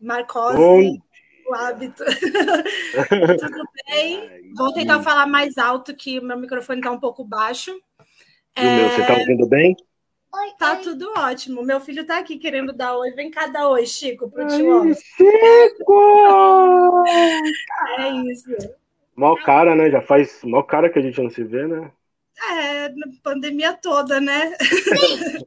Marcose, Bom... o hábito. Tudo bem? Vou tentar falar mais alto, que o meu microfone está um pouco baixo. É... o meu, você está ouvindo bem? Oi, tá oi. tudo ótimo. Meu filho está aqui querendo dar oi. Vem cá dar oi, Chico, pro tio. Chico! é isso. Mó cara, né? Já faz mó cara que a gente não se vê, né? É, pandemia toda, né?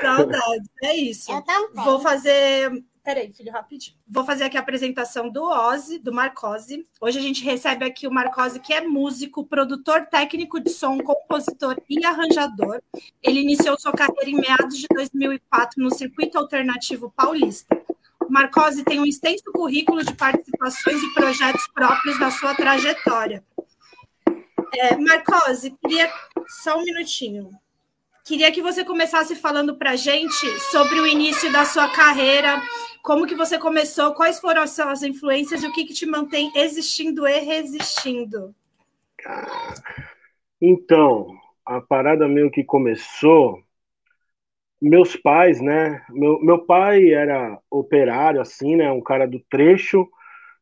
Saudades, é isso. Eu também. Vou fazer. Peraí, filho, rapidinho. Vou fazer aqui a apresentação do Ozzy, do Marcose. Hoje a gente recebe aqui o Marcose, que é músico, produtor técnico de som, compositor e arranjador. Ele iniciou sua carreira em meados de 2004 no circuito alternativo paulista. O Marcose tem um extenso currículo de participações e projetos próprios na sua trajetória. É, Marcose, queria só um minutinho. Queria que você começasse falando para a gente sobre o início da sua carreira, como que você começou, quais foram as suas influências e o que, que te mantém existindo e resistindo. Então, a parada meio que começou, meus pais, né? Meu, meu pai era operário, assim, né? Um cara do trecho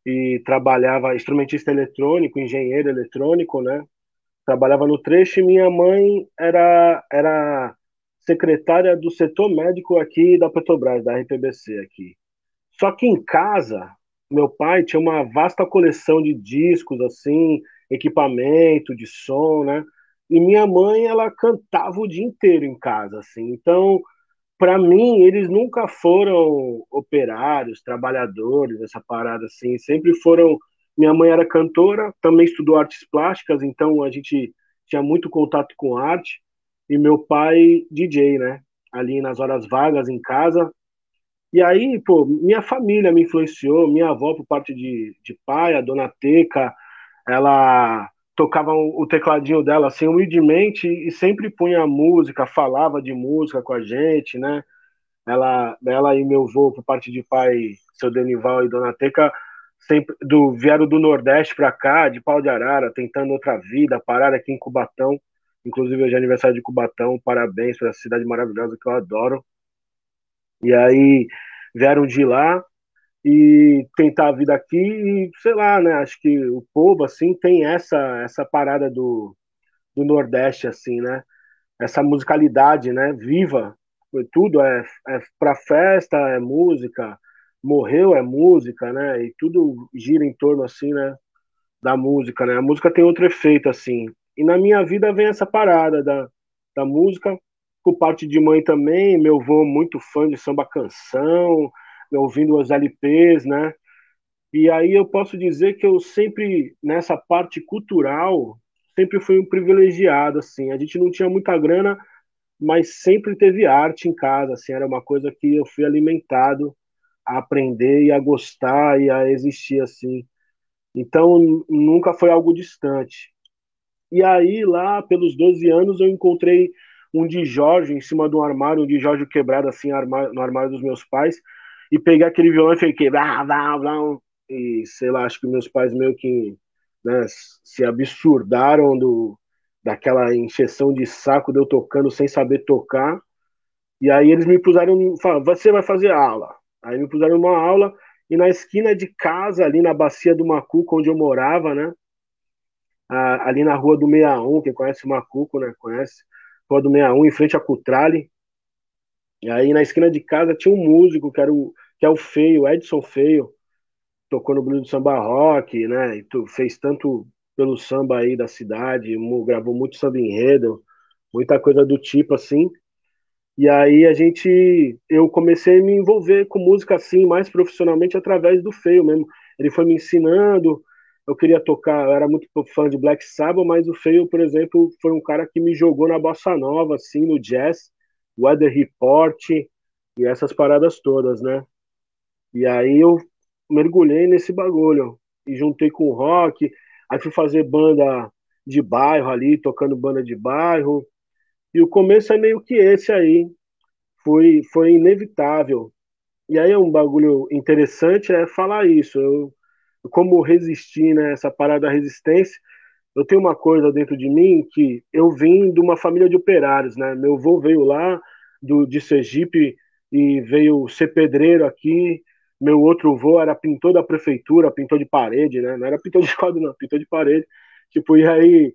e trabalhava instrumentista eletrônico, engenheiro eletrônico, né? Trabalhava no trecho e minha mãe era, era secretária do setor médico aqui da Petrobras, da RPBC aqui. Só que em casa, meu pai tinha uma vasta coleção de discos, assim, equipamento de som, né? E minha mãe, ela cantava o dia inteiro em casa, assim. Então, para mim, eles nunca foram operários, trabalhadores, essa parada assim. Sempre foram minha mãe era cantora, também estudou artes plásticas, então a gente tinha muito contato com arte. E meu pai, DJ, né? Ali nas horas vagas em casa. E aí, pô, minha família me influenciou, minha avó, por parte de, de pai, a dona Teca, ela tocava o tecladinho dela assim humildemente e sempre punha música, falava de música com a gente, né? Ela, ela e meu avô, por parte de pai, seu Denival e dona Teca, sempre do vieram do Nordeste para cá, de pau de arara, tentando outra vida, pararam aqui em Cubatão. Inclusive hoje é aniversário de Cubatão, parabéns para essa cidade maravilhosa que eu adoro. E aí vieram de lá e tentar a vida aqui e sei lá, né? Acho que o povo assim tem essa essa parada do, do Nordeste assim, né? Essa musicalidade, né? Viva, tudo é, é para festa, é música, morreu é música, né? E tudo gira em torno assim, né? Da música, né? A música tem outro efeito assim. E na minha vida vem essa parada da, da música, por parte de mãe também. Meu avô muito fã de samba canção, ouvindo os LPs, né? E aí eu posso dizer que eu sempre nessa parte cultural sempre fui um privilegiado assim. A gente não tinha muita grana, mas sempre teve arte em casa, assim, era uma coisa que eu fui alimentado a aprender e a gostar e a existir assim. Então nunca foi algo distante. E aí lá pelos 12 anos eu encontrei um de Jorge em cima de um armário, um de Jorge quebrado assim no armário dos meus pais e peguei aquele violão e fiquei blá, blá, blá, e sei lá, acho que meus pais meio que né, se absurdaram do daquela encheção de saco de eu tocando sem saber tocar. E aí eles me puseram, falaram, você vai fazer aula. Aí me puseram uma aula e na esquina de casa, ali na bacia do Macuco, onde eu morava, né? ali na rua do 61, quem conhece o Macuco, né? Conhece? Rua do 61, em frente a Cutrale. E aí na esquina de casa tinha um músico que era o que é o Feio, Edson Feio, tocou no Blues do Samba Rock, né? E fez tanto pelo samba aí da cidade, gravou muito samba enredo, muita coisa do tipo assim. E aí a gente, eu comecei a me envolver com música assim, mais profissionalmente através do Feio mesmo. Ele foi me ensinando, eu queria tocar, eu era muito fã de Black Sabbath, mas o Feio, por exemplo, foi um cara que me jogou na bossa nova, assim, no jazz, Weather Report e essas paradas todas, né? E aí eu mergulhei nesse bagulho e juntei com o rock, aí fui fazer banda de bairro ali, tocando banda de bairro, e o começo é meio que esse aí. Foi, foi inevitável. E aí é um bagulho interessante é falar isso. Eu, como resistir né, parada da resistência, eu tenho uma coisa dentro de mim que eu vim de uma família de operários, né? Meu avô veio lá do, de Sergipe e veio ser pedreiro aqui. Meu outro vô era pintor da prefeitura, pintor de parede, né? Não era pintor de quadro, não, pintor de parede. Tipo, e aí.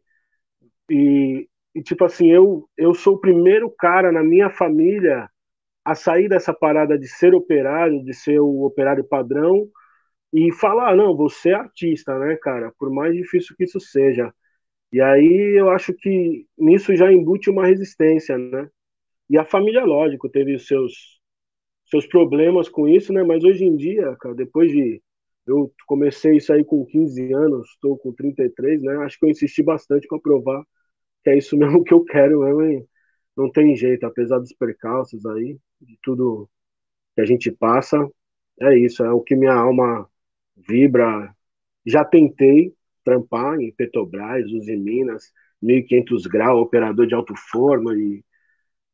E, e tipo assim, eu, eu sou o primeiro cara na minha família a sair dessa parada de ser operário, de ser o operário padrão e falar, não, você é artista, né, cara? Por mais difícil que isso seja. E aí eu acho que nisso já embute uma resistência, né? E a família, lógico, teve os seus seus problemas com isso, né? Mas hoje em dia, cara, depois de eu comecei isso aí com 15 anos, estou com 33, né? Acho que eu insisti bastante para provar que é isso mesmo que eu quero mesmo, não tem jeito, apesar dos percalços aí, de tudo que a gente passa, é isso, é o que minha alma vibra. Já tentei trampar em Petrobras, Uzi Minas, 1.500 graus, operador de alto forno, e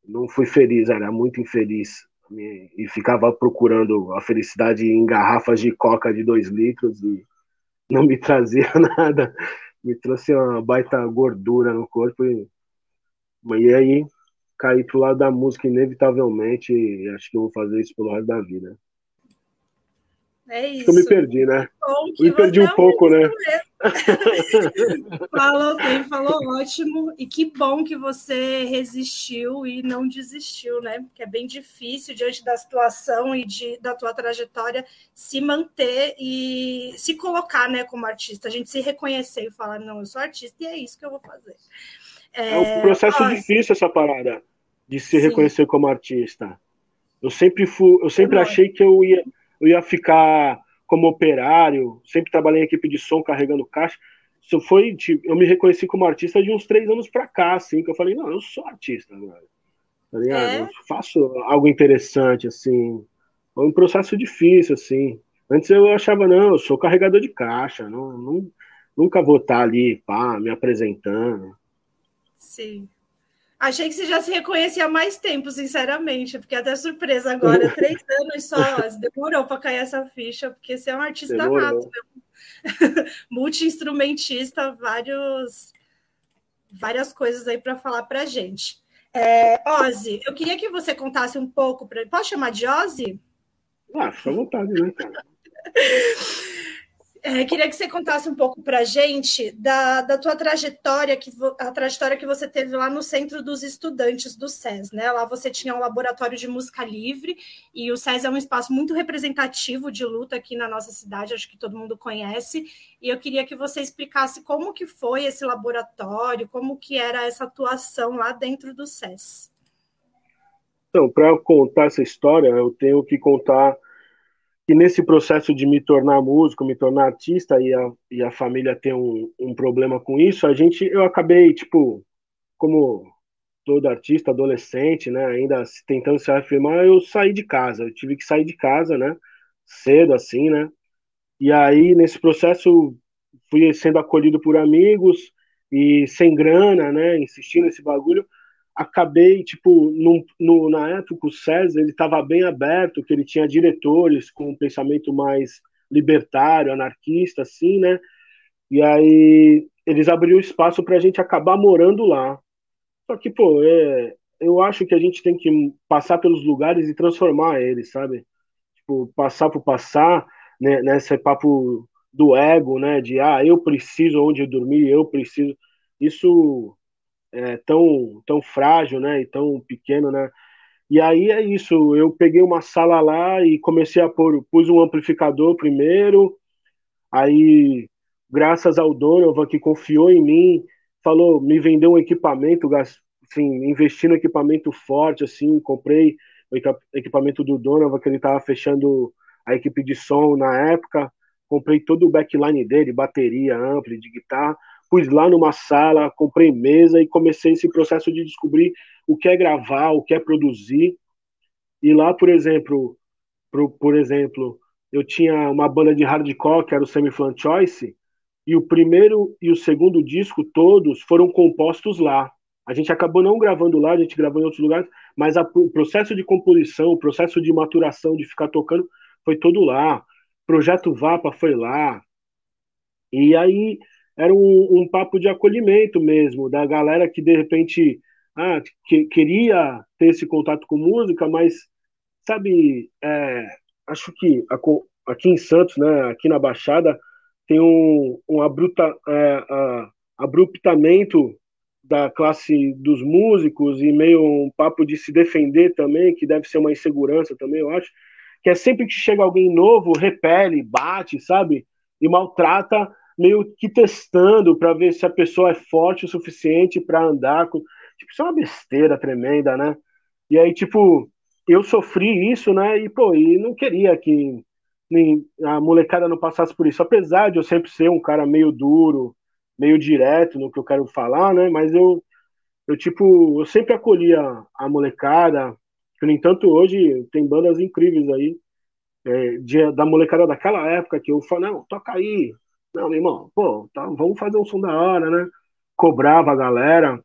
não fui feliz, era muito infeliz. E ficava procurando a felicidade em garrafas de coca de 2 litros e não me trazia nada. Me trouxe uma baita gordura no corpo. E, e aí caí pro lado da música inevitavelmente e acho que eu vou fazer isso pelo resto da vida. É isso. Eu me perdi, né? Me perdi um pouco, né? falou bem, falou ótimo. E que bom que você resistiu e não desistiu, né? Porque é bem difícil, diante da situação e de, da tua trajetória, se manter e se colocar né, como artista. A gente se reconhecer e falar, não, eu sou artista e é isso que eu vou fazer. É, é um processo difícil essa parada de se Sim. reconhecer como artista. Eu sempre fui, eu sempre é achei que eu ia, eu ia ficar como operário, sempre trabalhei em equipe de som carregando caixa. Isso foi, tipo, eu me reconheci como artista de uns três anos para cá, assim, que eu falei, não, eu sou artista. Tá ligado? É? Eu faço algo interessante, assim. Foi um processo difícil, assim. Antes eu achava, não, eu sou carregador de caixa, não, não nunca vou estar ali, pá, me apresentando. Sim. Achei que você já se reconhecia há mais tempo, sinceramente. Fiquei até surpresa agora. Três anos só. Demorou para cair essa ficha, porque você é um artista Demorou. nato, multi-instrumentista, vários, várias coisas aí para falar para gente. É, Ozzy, eu queria que você contasse um pouco. Pra... Posso chamar de Ozzy? Ah, fica à vontade, né, cara? É, queria que você contasse um pouco para a gente da, da tua trajetória, que, a trajetória que você teve lá no Centro dos Estudantes do SES. Né? Lá você tinha um laboratório de música livre, e o SES é um espaço muito representativo de luta aqui na nossa cidade, acho que todo mundo conhece. E eu queria que você explicasse como que foi esse laboratório, como que era essa atuação lá dentro do SES. Então, para contar essa história, eu tenho que contar que nesse processo de me tornar músico, me tornar artista e a, e a família ter um, um problema com isso, a gente, eu acabei, tipo, como todo artista, adolescente, né, ainda tentando se afirmar, eu saí de casa, eu tive que sair de casa, né, cedo assim, né, e aí nesse processo fui sendo acolhido por amigos e sem grana, né, insistindo nesse bagulho, acabei, tipo, no, no, na época o César, ele estava bem aberto, que ele tinha diretores com um pensamento mais libertário, anarquista, assim, né? E aí eles abriram espaço para a gente acabar morando lá. Só que, pô, é, eu acho que a gente tem que passar pelos lugares e transformar eles, sabe? Tipo, passar por passar, né, nesse papo do ego, né? De, ah, eu preciso onde dormir, eu preciso. Isso é, tão, tão frágil, né, e tão pequeno, né, e aí é isso, eu peguei uma sala lá e comecei a pôr, pus um amplificador primeiro, aí, graças ao Donovan que confiou em mim, falou, me vendeu um equipamento, assim, investi no equipamento forte, assim, comprei o equipamento do Donovan, que ele estava fechando a equipe de som na época, comprei todo o backline dele, bateria, ampli, de guitarra, pus lá numa sala, comprei mesa e comecei esse processo de descobrir o que é gravar, o que é produzir. E lá, por exemplo, por, por exemplo, eu tinha uma banda de hardcore que era o Semi Flan Choice, e o primeiro e o segundo disco todos foram compostos lá. A gente acabou não gravando lá, a gente gravou em outros lugares, mas a, o processo de composição, o processo de maturação, de ficar tocando, foi todo lá. Projeto Vapa foi lá. E aí era um, um, papo de acolhimento mesmo, da galera que de repente ah, que, queria ter esse contato com música, mas sabe, é, acho que aqui em Santos, né, aqui na Baixada, tem um, um abrupta, é, abruptamento da classe dos músicos e meio um papo de se defender também, que deve ser uma insegurança também, eu acho, que é sempre que chega alguém novo, repele, bate, sabe? E maltrata, meio que testando para ver se a pessoa é forte o suficiente para andar com. Tipo, isso é uma besteira tremenda, né? E aí, tipo, eu sofri isso, né? E, pô, e não queria que nem a molecada não passasse por isso. Apesar de eu sempre ser um cara meio duro, meio direto no que eu quero falar, né? Mas eu, eu tipo, eu sempre acolhia a molecada, no entanto, hoje tem bandas incríveis aí, é, de, da molecada daquela época, que eu falo, não, toca aí. Não, irmão, pô, tá, vamos fazer um som da hora, né? Cobrava a galera.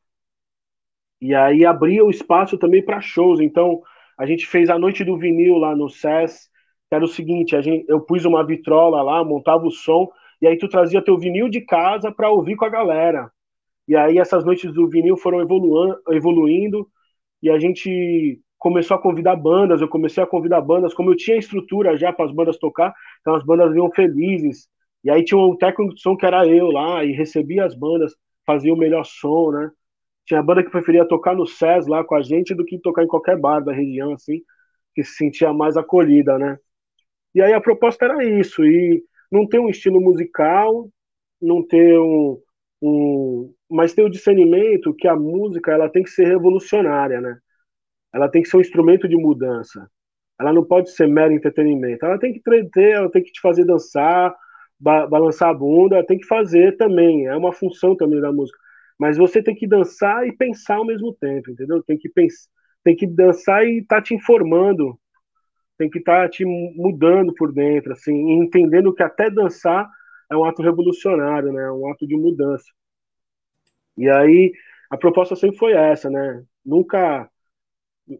E aí abria o espaço também para shows. Então, a gente fez a noite do vinil lá no SES, era o seguinte, a gente, eu pus uma vitrola lá, montava o som, e aí tu trazia teu vinil de casa para ouvir com a galera. E aí essas noites do vinil foram evoluindo, e a gente começou a convidar bandas, eu comecei a convidar bandas, como eu tinha estrutura já para as bandas tocar, então as bandas vinham felizes. E aí tinha um técnico de som que era eu lá, e recebia as bandas, fazia o melhor som, né? Tinha banda que preferia tocar no SES lá com a gente do que tocar em qualquer bar da região, assim, que se sentia mais acolhida, né? E aí a proposta era isso, e não ter um estilo musical, não ter um, um mas ter o discernimento que a música ela tem que ser revolucionária, né? Ela tem que ser um instrumento de mudança. Ela não pode ser mero entretenimento. Ela tem que entreter, ela tem que te fazer dançar, ba balançar a bunda, tem que fazer também. É uma função também da música. Mas você tem que dançar e pensar ao mesmo tempo, entendeu? Tem que pensar, tem que dançar e estar tá te informando. Tem que estar tá te mudando por dentro, assim, entendendo que até dançar é um ato revolucionário, né? É um ato de mudança. E aí a proposta sempre foi essa, né? Nunca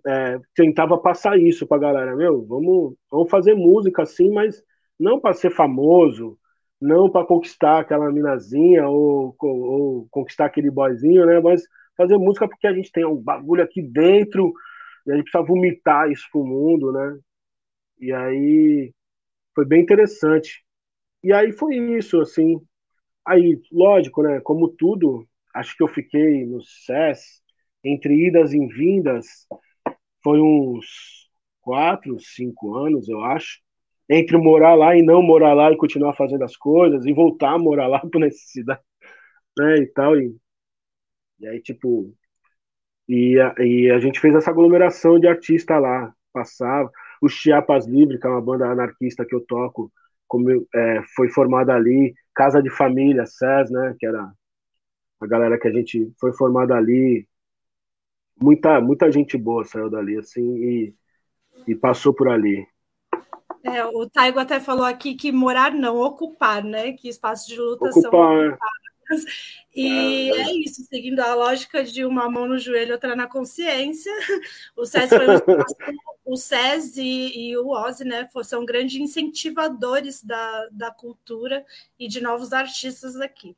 é, tentava passar isso pra galera, meu, vamos, vamos fazer música assim, mas não para ser famoso, não para conquistar aquela minazinha ou, ou, ou, conquistar aquele boyzinho, né? Mas fazer música porque a gente tem um bagulho aqui dentro e a gente precisa vomitar isso pro mundo, né? E aí foi bem interessante. E aí foi isso, assim. Aí, lógico, né? Como tudo, acho que eu fiquei no SES entre idas e vindas foi uns quatro, cinco anos, eu acho, entre morar lá e não morar lá e continuar fazendo as coisas, e voltar a morar lá por necessidade, né, e tal, e, e aí, tipo, e a, e a gente fez essa aglomeração de artistas lá, passava, o Chiapas Livre, que é uma banda anarquista que eu toco, como, é, foi formada ali, Casa de Família, SES, né, que era a galera que a gente foi formada ali, muita, muita gente boa saiu dali, assim, e, e passou por ali. É, o Taigo até falou aqui que morar não, ocupar, né? Que espaços de luta ocupar, são é. ocupados. E é, é, isso, seguindo a lógica de uma mão no joelho, outra na consciência. O SES, foi o SES e, e, o OSI né, são grandes incentivadores da, da cultura e de novos artistas aqui.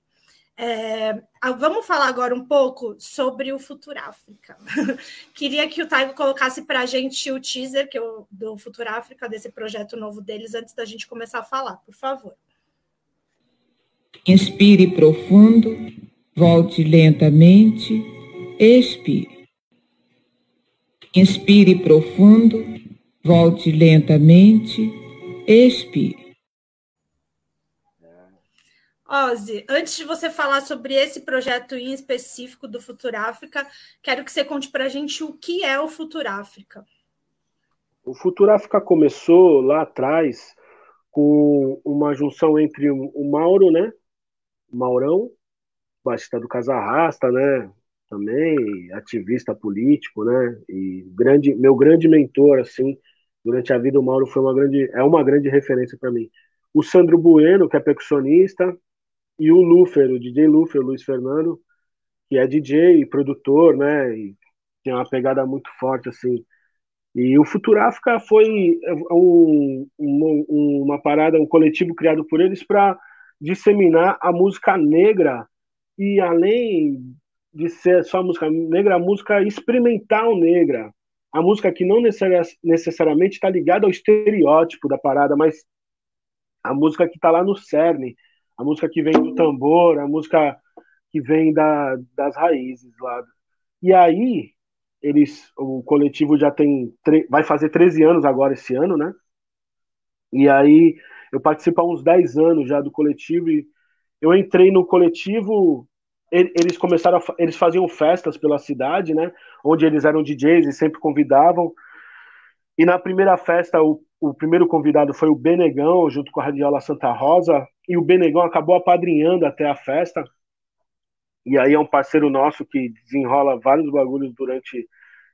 É, vamos falar agora um pouco sobre o Futuráfrica. Queria que o Taigo colocasse para a gente o teaser que eu, do Futuráfrica, desse projeto novo deles, antes da gente começar a falar, por favor. Inspire profundo, volte lentamente, expire. Inspire profundo, volte lentamente, expire. Ozzy, antes de você falar sobre esse projeto em específico do Futuráfrica, quero que você conte para a gente o que é o Futuráfrica. O Futuráfrica começou lá atrás com uma junção entre o Mauro, né? Maurão, baixista do Casa Rasta, né? Também ativista político, né? E grande, meu grande mentor, assim, durante a vida o Mauro foi uma grande, é uma grande referência para mim. O Sandro Bueno, que é percussionista, e o Lufer, o DJ Lufer, Luiz Fernando, que é DJ e produtor, né? E tem uma pegada muito forte, assim. E o Futuráfrica foi um, um, uma parada, um coletivo criado por eles para disseminar a música negra e além de ser só música negra, a música experimental negra, a música que não necessariamente está ligada ao estereótipo da parada, mas a música que está lá no cerne, a música que vem do tambor, a música que vem da, das raízes lá. E aí, eles, o coletivo já tem, vai fazer 13 anos agora esse ano, né? E aí, eu participo há uns 10 anos já do coletivo e eu entrei no coletivo eles começaram a, eles faziam festas pela cidade, né? Onde eles eram DJs e sempre convidavam. E na primeira festa, o, o primeiro convidado foi o Benegão, junto com a Radiola Santa Rosa, e o Benegão acabou apadrinhando até a festa. E aí é um parceiro nosso que desenrola vários bagulhos durante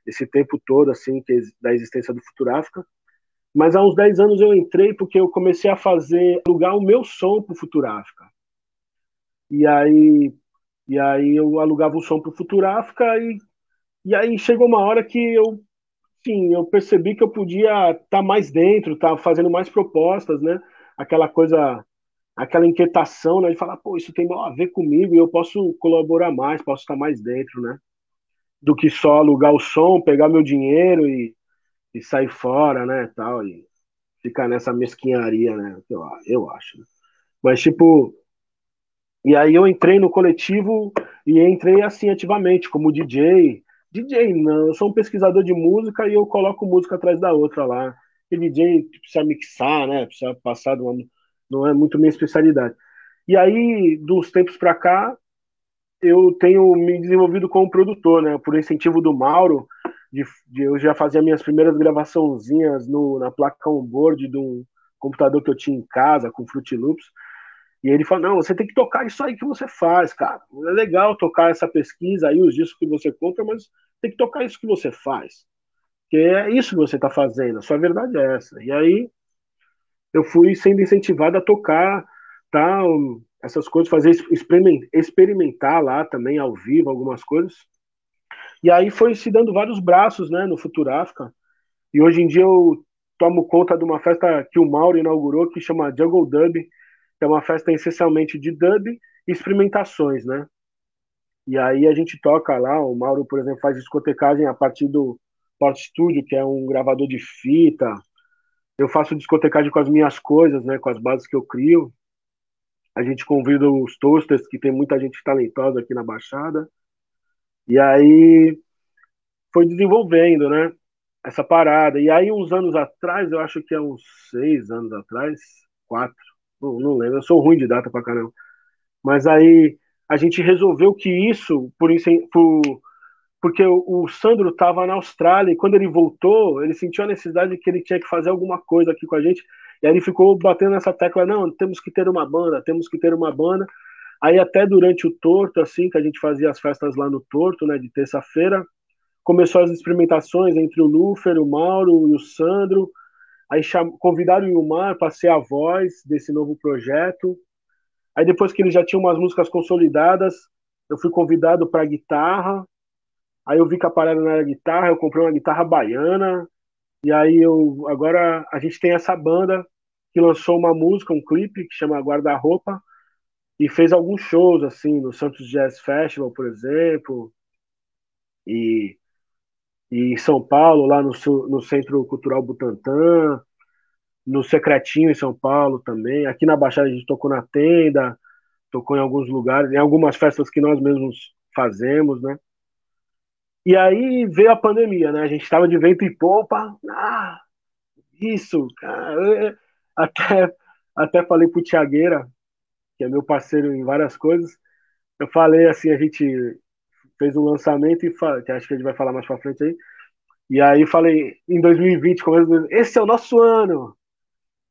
esse tempo todo, assim, que, da existência do Futuráfrica. Mas há uns 10 anos eu entrei porque eu comecei a fazer, alugar o meu som pro Futuráfrica. E aí, e aí eu alugava o som pro Futuráfrica e, e aí chegou uma hora que eu, sim, eu percebi que eu podia estar tá mais dentro, estar tá fazendo mais propostas, né? Aquela coisa aquela inquietação, né, de falar, pô, isso tem a ver comigo e eu posso colaborar mais, posso estar mais dentro, né, do que só alugar o som, pegar meu dinheiro e, e sair fora, né, tal, e ficar nessa mesquinharia, né, eu, eu acho. Né? Mas, tipo, e aí eu entrei no coletivo e entrei assim ativamente, como DJ. DJ, não, eu sou um pesquisador de música e eu coloco música atrás da outra lá. E DJ precisa mixar, né, precisa passar de uma não é muito minha especialidade. E aí, dos tempos para cá, eu tenho me desenvolvido como produtor, né? Por incentivo do Mauro, de, de eu já fazia minhas primeiras gravaçãozinhas no, na placa on-board de um computador que eu tinha em casa, com Fruit Loops. E ele falou: não, você tem que tocar isso aí que você faz, cara. É legal tocar essa pesquisa aí, os discos que você compra, mas tem que tocar isso que você faz. Que é isso que você está fazendo, a sua verdade é essa. E aí eu fui sendo incentivado a tocar, tal, essas coisas, fazer experimentar lá também ao vivo algumas coisas. E aí foi se dando vários braços, né, no Futuráfrica. E hoje em dia eu tomo conta de uma festa que o Mauro inaugurou que chama Jungle Dub, que é uma festa essencialmente de dub e experimentações, né? E aí a gente toca lá, o Mauro, por exemplo, faz discotecagem a partir do Port Studio, que é um gravador de fita, eu faço discotecagem com as minhas coisas, né, com as bases que eu crio. A gente convida os toasters, que tem muita gente talentosa aqui na Baixada. E aí foi desenvolvendo, né, essa parada. E aí, uns anos atrás, eu acho que é uns seis anos atrás, quatro, não, não lembro, eu sou ruim de data pra caramba. Mas aí a gente resolveu que isso, por, por porque o, o Sandro estava na Austrália e quando ele voltou, ele sentiu a necessidade de que ele tinha que fazer alguma coisa aqui com a gente. E aí ele ficou batendo nessa tecla, não, temos que ter uma banda, temos que ter uma banda. Aí até durante o Torto, assim, que a gente fazia as festas lá no Torto, né, de terça-feira, começou as experimentações entre o Lufer, o Mauro e o Sandro. Aí convidaram o Ilmar para ser a voz desse novo projeto. Aí depois que ele já tinha umas músicas consolidadas, eu fui convidado para guitarra. Aí eu vi que a parada não era guitarra, eu comprei uma guitarra baiana. E aí eu agora a gente tem essa banda que lançou uma música, um clipe que chama Guarda-roupa e fez alguns shows assim no Santos Jazz Festival, por exemplo, e, e em São Paulo, lá no, no Centro Cultural Butantã, no Secretinho em São Paulo também. Aqui na Baixada a gente tocou na tenda, tocou em alguns lugares, em algumas festas que nós mesmos fazemos, né? E aí veio a pandemia, né? A gente estava de vento e popa. Ah, isso, cara. Até, até falei pro Tiagueira, que é meu parceiro em várias coisas. Eu falei assim, a gente fez um lançamento e que acho que a gente vai falar mais pra frente aí. E aí falei, em 2020, começo esse é o nosso ano.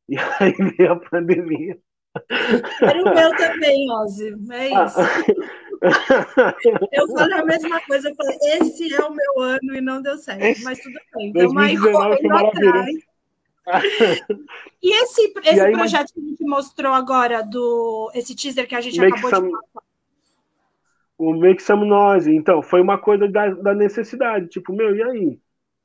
E aí veio a pandemia. Era o meu também, Ozzy. É ah, isso. Eu falei a mesma coisa, eu falei, esse é o meu ano e não deu certo, esse, mas tudo bem. Então, aí correndo atrás. E esse, esse e aí, projeto mas... que a gente mostrou agora, do esse teaser que a gente Make acabou some... de falar. O Make Some Noise, então, foi uma coisa da, da necessidade, tipo, meu, e aí?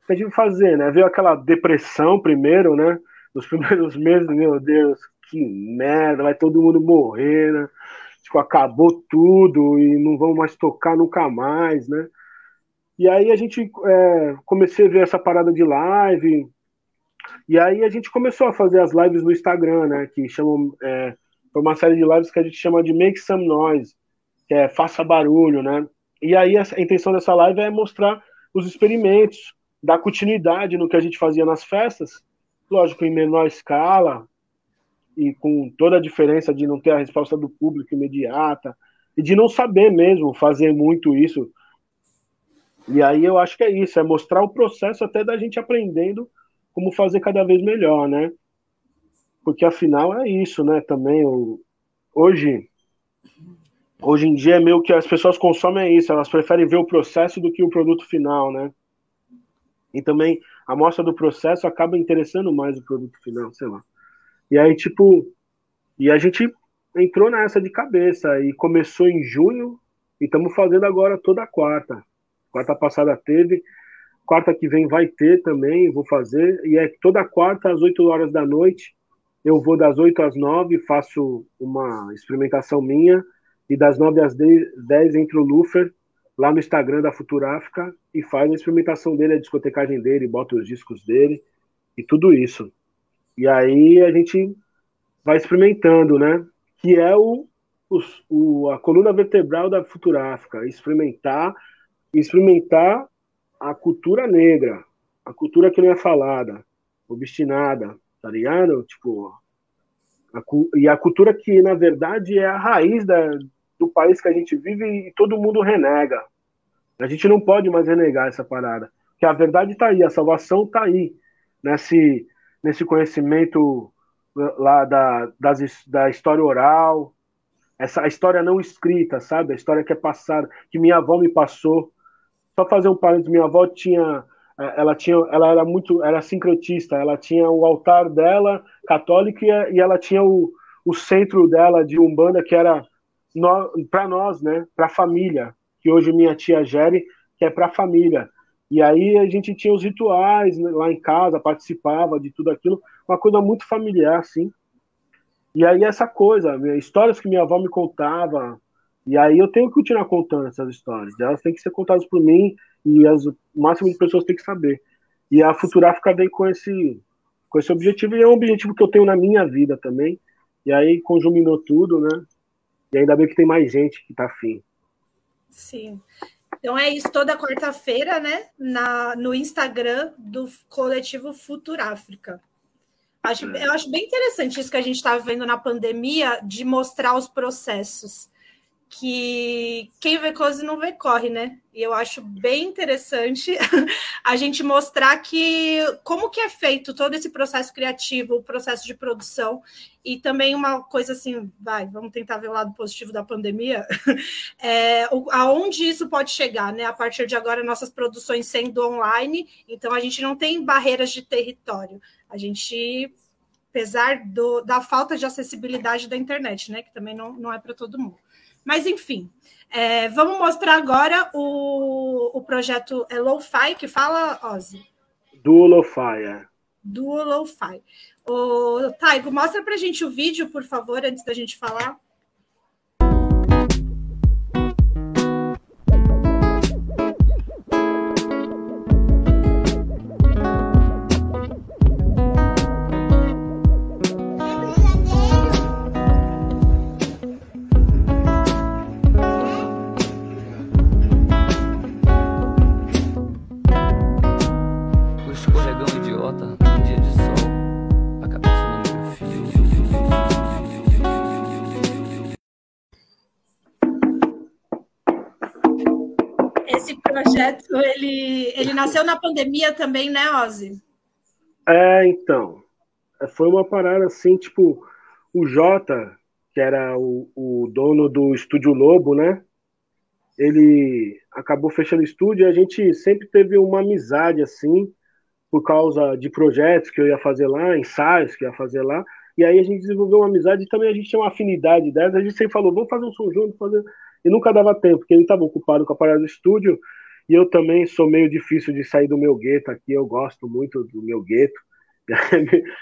O que a gente vai fazer, né? Veio aquela depressão primeiro, né? Nos primeiros meses, meu Deus, que merda, vai todo mundo morrer, né? tipo, acabou tudo e não vão mais tocar nunca mais, né? E aí a gente é, comecei a ver essa parada de live. E aí a gente começou a fazer as lives no Instagram, né? Que chamam. É, foi uma série de lives que a gente chama de Make Some Noise, que é faça barulho, né? E aí a, a intenção dessa live é mostrar os experimentos, dar continuidade no que a gente fazia nas festas, lógico, em menor escala, e com toda a diferença de não ter a resposta do público imediata, e de não saber mesmo fazer muito isso. E aí eu acho que é isso, é mostrar o processo até da gente aprendendo como fazer cada vez melhor, né? Porque afinal é isso, né? Também o, hoje hoje em dia é meio que as pessoas consomem isso, elas preferem ver o processo do que o produto final, né? E também a mostra do processo acaba interessando mais o produto final, sei lá. E aí, tipo, e a gente entrou nessa de cabeça e começou em junho e estamos fazendo agora toda quarta. Quarta passada teve, quarta que vem vai ter também, vou fazer, e é toda quarta às 8 horas da noite. Eu vou das 8 às 9, faço uma experimentação minha, e das 9 às 10, 10 entra o Lufer lá no Instagram da Futuráfica e faz a experimentação dele, a discotecagem dele, bota os discos dele e tudo isso. E aí a gente vai experimentando, né? Que é o, o, a coluna vertebral da Futuráfica, experimentar, experimentar a cultura negra, a cultura que não é falada, obstinada, tá ligado? Tipo, a, e a cultura que, na verdade, é a raiz da, do país que a gente vive e todo mundo renega. A gente não pode mais renegar essa parada. Que a verdade está aí, a salvação está aí, nesse, nesse conhecimento lá da, das, da história oral, essa história não escrita, sabe? A história que é passada, que minha avó me passou. Só fazer um parênteses, minha avó tinha é, ela tinha ela era muito era sincretista ela tinha o altar dela católico e ela tinha o, o centro dela de umbanda que era para nós, né? Para a família, que hoje minha tia gere, que é para a família. E aí a gente tinha os rituais né, lá em casa, participava de tudo aquilo, uma coisa muito familiar, assim. E aí essa coisa, histórias que minha avó me contava, e aí eu tenho que continuar contando essas histórias. Elas têm que ser contadas por mim e as, o máximo de pessoas têm que saber. E a Futuráfica vem com esse, com esse objetivo, e é um objetivo que eu tenho na minha vida também. E aí conjuminou tudo, né? E ainda bem que tem mais gente que tá afim. Sim. Então é isso, toda quarta-feira, né? Na, no Instagram do coletivo Futuráfrica. Acho, é. Eu acho bem interessante isso que a gente está vendo na pandemia, de mostrar os processos que quem vê coisa não vê corre, né? E eu acho bem interessante a gente mostrar que como que é feito todo esse processo criativo, o processo de produção e também uma coisa assim, vai, vamos tentar ver o lado positivo da pandemia, é, aonde isso pode chegar, né? A partir de agora nossas produções sendo online, então a gente não tem barreiras de território, a gente apesar do, da falta de acessibilidade da internet, né? Que também não, não é para todo mundo. Mas, enfim, é, vamos mostrar agora o, o projeto é Lo-Fi, que fala, Ozzy? Do Lo-Fi, é. Do Lo-Fi. Taigo, mostra para a gente o vídeo, por favor, antes da gente falar. Projeto ele, ele nasceu na pandemia também, né, Ozzy? É, então. Foi uma parada assim, tipo, o Jota, que era o, o dono do Estúdio Lobo, né? Ele acabou fechando o estúdio e a gente sempre teve uma amizade assim, por causa de projetos que eu ia fazer lá, ensaios que eu ia fazer lá. E aí a gente desenvolveu uma amizade e também a gente tinha uma afinidade dessa. A gente sempre falou, vamos fazer um som junto, fazer... e nunca dava tempo, porque ele estava ocupado com a parada do estúdio e eu também sou meio difícil de sair do meu gueto aqui, eu gosto muito do meu gueto.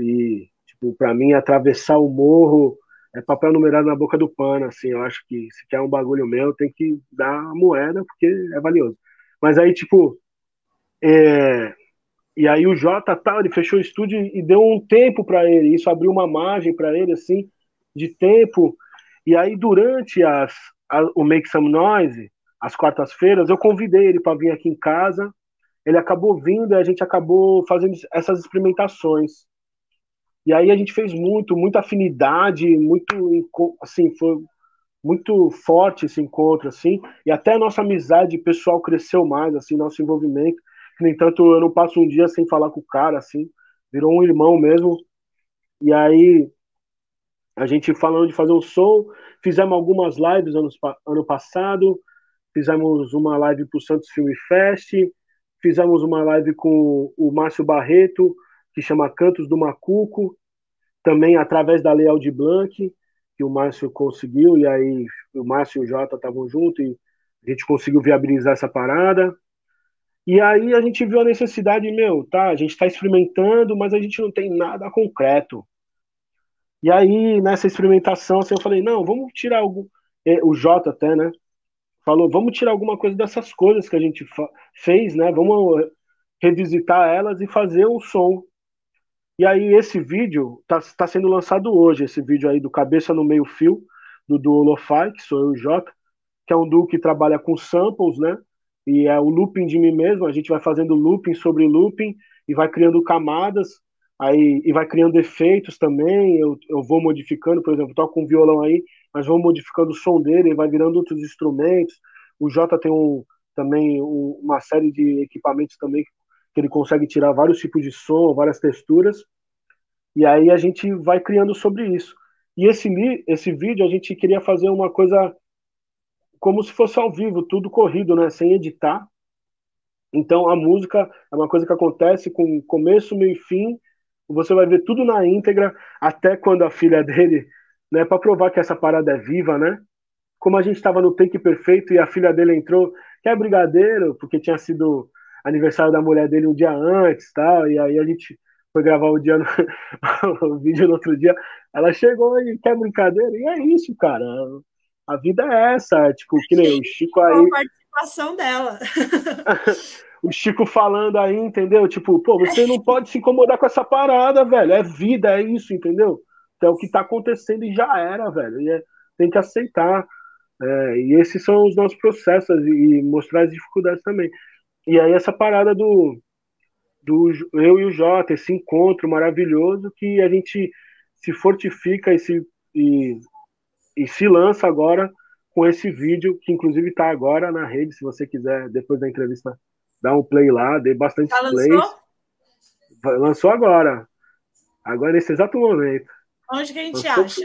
e, tipo, para mim, atravessar o morro é papel numerado na boca do pano, assim, eu acho que se quer um bagulho meu, tem que dar a moeda, porque é valioso. Mas aí, tipo, é, e aí o Jota tal, ele fechou o estúdio e deu um tempo para ele. Isso abriu uma margem para ele, assim, de tempo. E aí, durante as, a, o Make Some Noise, às quartas-feiras, eu convidei ele para vir aqui em casa. Ele acabou vindo e a gente acabou fazendo essas experimentações. E aí a gente fez muito, muita afinidade, muito, assim, foi muito forte esse encontro, assim, e até a nossa amizade pessoal cresceu mais, assim, nosso envolvimento. No entanto, eu não passo um dia sem falar com o cara, assim, virou um irmão mesmo. E aí, a gente falando de fazer um som, fizemos algumas lives ano, ano passado, fizemos uma live para o Santos Film Fest, fizemos uma live com o Márcio Barreto, que chama Cantos do Macuco, também através da Lei Aldir Blanc, que o Márcio conseguiu, e aí o Márcio e o Jota estavam juntos e a gente conseguiu viabilizar essa parada. E aí a gente viu a necessidade, meu, tá, a gente está experimentando, mas a gente não tem nada concreto. E aí, nessa experimentação, assim, eu falei, não, vamos tirar algum. É, o Jota até, né? Falou, vamos tirar alguma coisa dessas coisas que a gente fez, né? Vamos revisitar elas e fazer um som. E aí, esse vídeo tá, tá sendo lançado hoje, esse vídeo aí do Cabeça no Meio Fio, do Duo Lo-Fi, que sou eu e o Jota, que é um duo que trabalha com samples, né? E é o looping de mim mesmo, a gente vai fazendo looping sobre looping e vai criando camadas, aí e vai criando efeitos também. Eu, eu vou modificando, por exemplo, toco um violão aí, mas vou modificando o som dele, vai virando outros instrumentos. O Jota tem um, também um, uma série de equipamentos também que ele consegue tirar vários tipos de som, várias texturas. E aí a gente vai criando sobre isso. E esse, esse vídeo a gente queria fazer uma coisa como se fosse ao vivo, tudo corrido, né, sem editar. Então a música é uma coisa que acontece com começo, meio e fim. Você vai ver tudo na íntegra, até quando a filha dele, né, para provar que essa parada é viva, né? Como a gente estava no take perfeito e a filha dele entrou, quer brigadeiro, porque tinha sido aniversário da mulher dele um dia antes, tal, e aí a gente foi gravar o dia no, o vídeo no outro dia. Ela chegou e quer brincadeira, e é isso, cara a vida é essa, tipo, que nem o Chico aí. A participação dela. o Chico falando aí, entendeu? Tipo, pô, você não pode se incomodar com essa parada, velho. É vida, é isso, entendeu? Então, o que tá acontecendo e já era, velho. E é, tem que aceitar. É, e esses são os nossos processos e, e mostrar as dificuldades também. E aí, essa parada do, do eu e o Jota, esse encontro maravilhoso que a gente se fortifica e se e e se lança agora com esse vídeo, que inclusive está agora na rede, se você quiser, depois da entrevista, dar um play lá, dê bastante Já plays. Lançou? lançou agora. Agora, nesse exato momento. Onde que a gente lançou acha?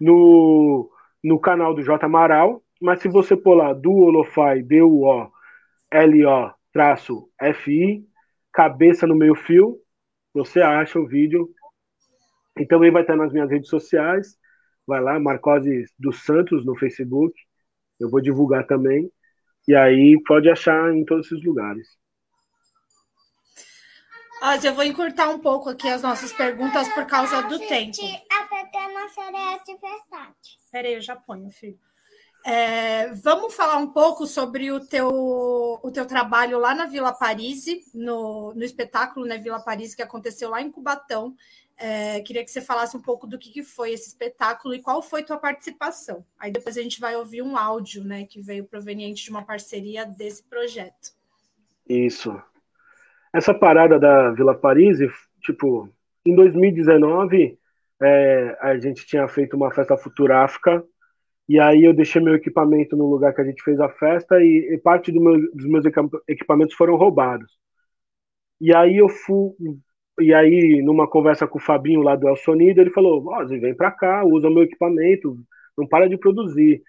No, no canal do J Amaral, mas se você pôr lá do Olofai, D-U-O-L-O, traço F-I, cabeça no meio fio, você acha o vídeo. E também vai estar nas minhas redes sociais vai lá, Marcose dos Santos no Facebook. Eu vou divulgar também. E aí pode achar em todos esses lugares. Mas eu vou encurtar um pouco aqui as nossas perguntas por causa do tempo. Peraí, eu já ponho, filho. É, vamos falar um pouco sobre o teu, o teu trabalho lá na Vila Paris, no, no espetáculo né, Vila Paris, que aconteceu lá em Cubatão. É, queria que você falasse um pouco do que, que, foi esse espetáculo e qual foi tua participação. Aí depois a gente vai ouvir um áudio, né, que veio proveniente de uma parceria desse projeto. Isso. Essa parada da Vila Paris, tipo, em 2019, é, a gente tinha feito uma festa futuráfica e aí eu deixei meu equipamento no lugar que a gente fez a festa e, e parte do meu, dos meus equipamentos foram roubados. E aí eu fui, e aí, numa conversa com o Fabinho lá do El Sonido, ele falou: Ozzy, vem pra cá, usa meu equipamento, não para de produzir.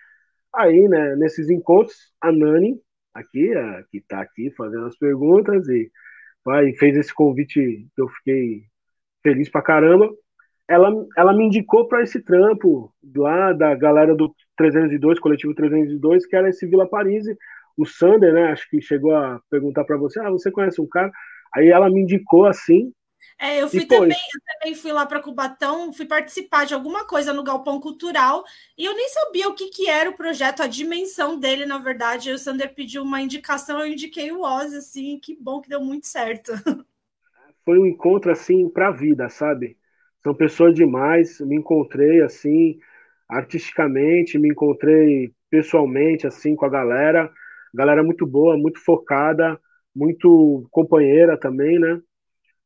Aí, né, nesses encontros, a Nani, aqui, a, que tá aqui fazendo as perguntas, e vai, fez esse convite que eu fiquei feliz pra caramba. Ela, ela me indicou para esse trampo lá da galera do 302, coletivo 302, que era esse Vila Paris. O Sander, né, acho que chegou a perguntar para você: ah, você conhece um cara? Aí ela me indicou assim, É, eu fui também, eu também fui lá para Cubatão, fui participar de alguma coisa no Galpão Cultural e eu nem sabia o que, que era o projeto, a dimensão dele, na verdade. O Sander pediu uma indicação, eu indiquei o Oz, assim, que bom que deu muito certo. Foi um encontro assim para a vida, sabe? São pessoas demais, me encontrei assim artisticamente, me encontrei pessoalmente assim com a galera, galera muito boa, muito focada, muito companheira também, né?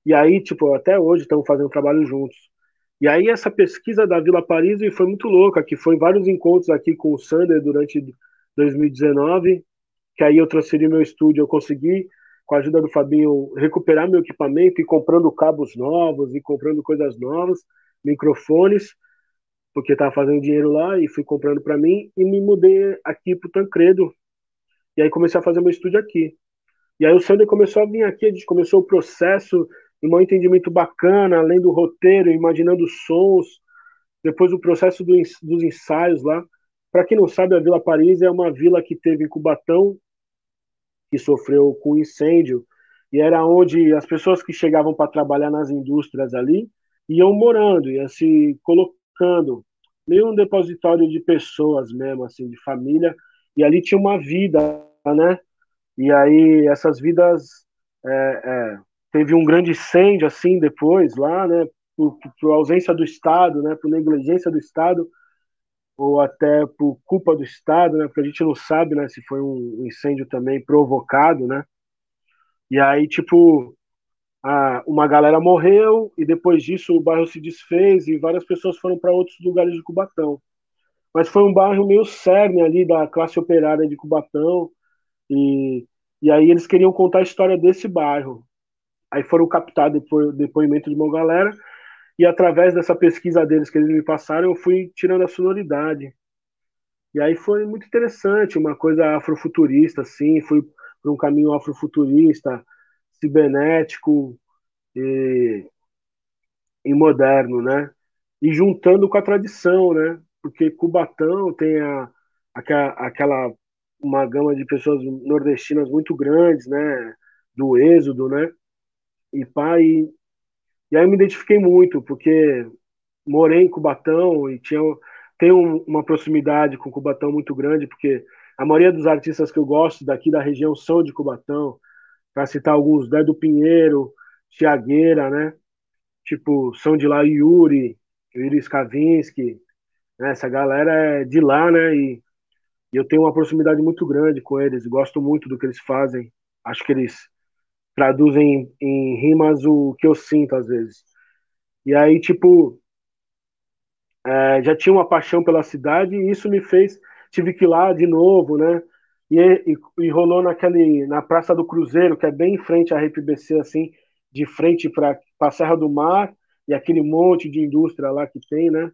E aí, tipo, até hoje estamos fazendo trabalho juntos. E aí essa pesquisa da Vila Paris foi muito louca, que foi vários encontros aqui com o Sander durante 2019, que aí eu transferi meu estúdio, eu consegui, com a ajuda do Fabinho, recuperar meu equipamento e comprando cabos novos e comprando coisas novas, microfones, porque estava fazendo dinheiro lá e fui comprando para mim e me mudei aqui para o Tancredo. E aí comecei a fazer meu estúdio aqui. E aí o Sander começou a vir aqui, a gente começou o processo um entendimento bacana, além do roteiro, imaginando sons, depois o processo do, dos ensaios lá. Para quem não sabe, a Vila Paris é uma vila que teve em Cubatão, que sofreu com incêndio, e era onde as pessoas que chegavam para trabalhar nas indústrias ali iam morando, iam se colocando, meio um depositório de pessoas mesmo, assim, de família, e ali tinha uma vida, né? E aí essas vidas é, é, teve um grande incêndio assim depois lá, né, por, por ausência do Estado, né, por negligência do Estado ou até por culpa do Estado, né, porque a gente não sabe, né, se foi um incêndio também provocado, né. E aí tipo a, uma galera morreu e depois disso o bairro se desfez e várias pessoas foram para outros lugares de Cubatão. Mas foi um bairro meio cerne ali da classe operária de Cubatão e e aí eles queriam contar a história desse bairro. Aí foram captar depo depoimento de uma galera, e através dessa pesquisa deles que eles me passaram, eu fui tirando a sonoridade. E aí foi muito interessante, uma coisa afrofuturista, assim, fui por um caminho afrofuturista, cibernético e, e moderno, né? E juntando com a tradição, né? Porque Cubatão tem a, aquela, aquela uma gama de pessoas nordestinas muito grandes, né? Do êxodo, né? E pai. E, aí eu me identifiquei muito, porque morei em Cubatão e tinha, tenho uma proximidade com Cubatão muito grande, porque a maioria dos artistas que eu gosto daqui da região são de Cubatão. Para citar alguns, Dé do Pinheiro, Tiagueira, né? Tipo, são de lá Yuri, Yuri Skavinsky, né? essa galera é de lá, né? E, e eu tenho uma proximidade muito grande com eles, gosto muito do que eles fazem. Acho que eles traduzem em rimas o que eu sinto às vezes. E aí, tipo, é, já tinha uma paixão pela cidade e isso me fez, tive que ir lá de novo, né? E, e, e rolou naquele, na Praça do Cruzeiro, que é bem em frente à RPBC, assim, de frente para a Serra do Mar e aquele monte de indústria lá que tem, né?